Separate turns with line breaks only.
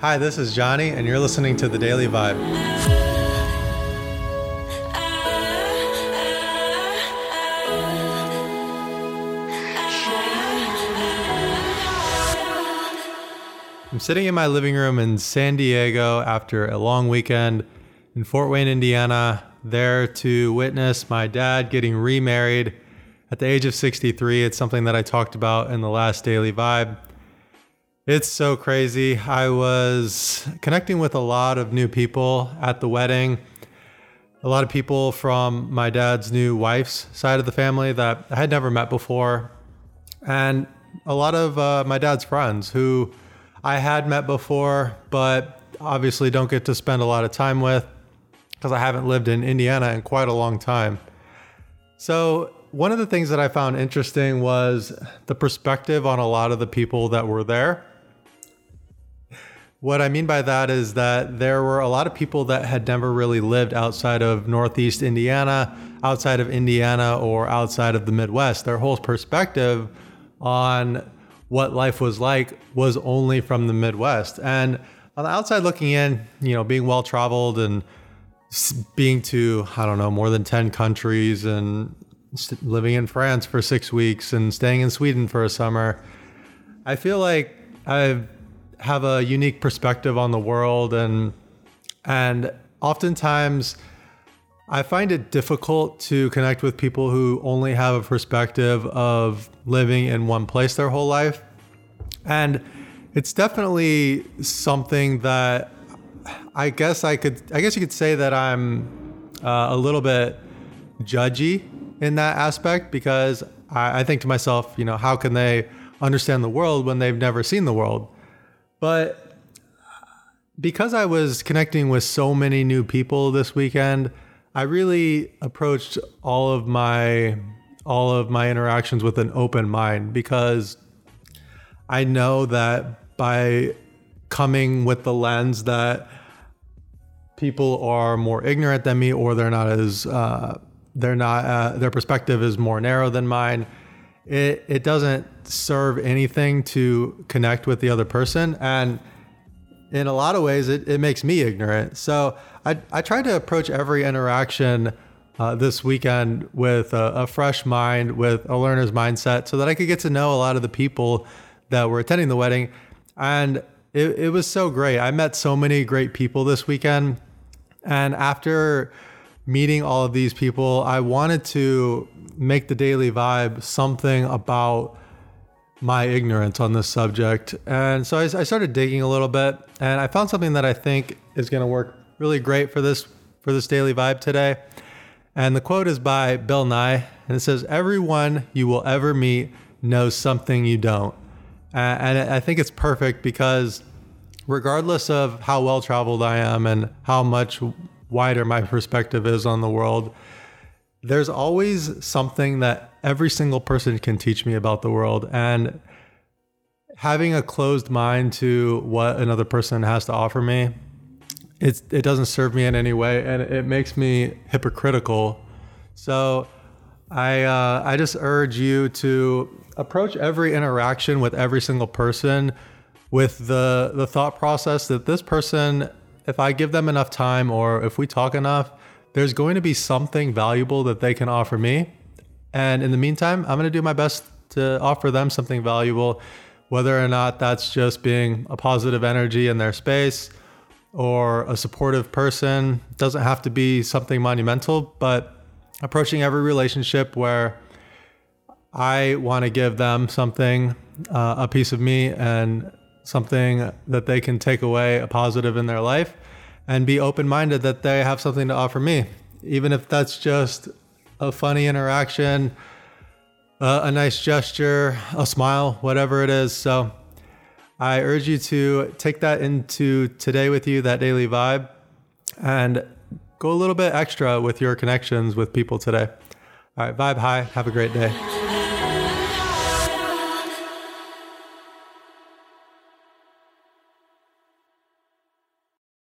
Hi, this is Johnny, and you're listening to The Daily Vibe. I'm sitting in my living room in San Diego after a long weekend in Fort Wayne, Indiana, there to witness my dad getting remarried at the age of 63. It's something that I talked about in the last Daily Vibe. It's so crazy. I was connecting with a lot of new people at the wedding. A lot of people from my dad's new wife's side of the family that I had never met before. And a lot of uh, my dad's friends who I had met before, but obviously don't get to spend a lot of time with because I haven't lived in Indiana in quite a long time. So, one of the things that I found interesting was the perspective on a lot of the people that were there. What I mean by that is that there were a lot of people that had never really lived outside of Northeast Indiana, outside of Indiana, or outside of the Midwest. Their whole perspective on what life was like was only from the Midwest. And on the outside looking in, you know, being well traveled and being to, I don't know, more than 10 countries and living in France for six weeks and staying in Sweden for a summer, I feel like I have a unique perspective on the world and and oftentimes I find it difficult to connect with people who only have a perspective of living in one place their whole life. And it's definitely something that I guess I could, I guess you could say that I'm uh, a little bit judgy in that aspect because I, I think to myself, you know, how can they understand the world when they've never seen the world? But because I was connecting with so many new people this weekend, I really approached all of my all of my interactions with an open mind because I know that by coming with the lens that people are more ignorant than me or they're not as uh, they're not uh, their perspective is more narrow than mine it it doesn't serve anything to connect with the other person and in a lot of ways it, it makes me ignorant so I, I try to approach every interaction uh, this weekend with a, a, fresh mind, with a learner's mindset, so that I could get to know a lot of the people that were attending the wedding. And it, it was so great. I met so many great people this weekend. And after meeting all of these people, I wanted to make the daily vibe something about my ignorance on this subject. And so I, I started digging a little bit and I found something that I think is going to work really great for this for this daily vibe today. And the quote is by Bill Nye, and it says, "Everyone you will ever meet knows something you don't." And I think it's perfect because, regardless of how well traveled I am and how much wider my perspective is on the world, there's always something that every single person can teach me about the world. And having a closed mind to what another person has to offer me it's it doesn't serve me in any way, and it makes me hypocritical. So, I uh, I just urge you to approach every interaction with every single person with the the thought process that this person, if I give them enough time or if we talk enough, there's going to be something valuable that they can offer me. And in the meantime, I'm going to do my best to offer them something valuable, whether or not that's just being a positive energy in their space or a supportive person. It doesn't have to be something monumental, but approaching every relationship where I want to give them something, uh, a piece of me, and something that they can take away a positive in their life, and be open minded that they have something to offer me, even if that's just a funny interaction, uh, a nice gesture, a smile, whatever it is. So, I urge you to take that into today with you, that daily vibe, and go a little bit extra with your connections with people today. All right, vibe high. Have a great day.